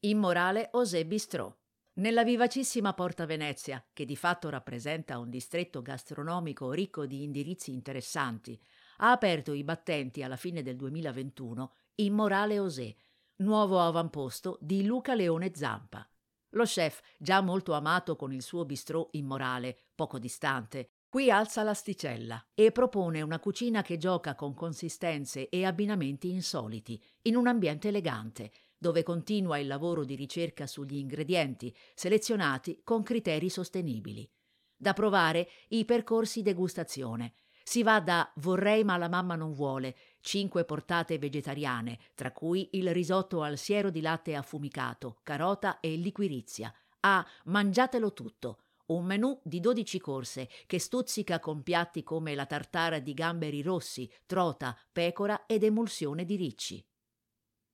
Immorale Osé Bistrò. Nella vivacissima Porta Venezia, che di fatto rappresenta un distretto gastronomico ricco di indirizzi interessanti, ha aperto i battenti alla fine del 2021 Immorale Osé, nuovo avamposto di Luca Leone Zampa. Lo chef, già molto amato con il suo bistrò immorale, poco distante, qui alza l'asticella e propone una cucina che gioca con consistenze e abbinamenti insoliti, in un ambiente elegante, dove continua il lavoro di ricerca sugli ingredienti, selezionati con criteri sostenibili. Da provare i percorsi degustazione. Si va da vorrei ma la mamma non vuole, cinque portate vegetariane, tra cui il risotto al siero di latte affumicato, carota e liquirizia, a mangiatelo tutto, un menù di 12 corse che stuzzica con piatti come la tartara di gamberi rossi, trota, pecora ed emulsione di ricci.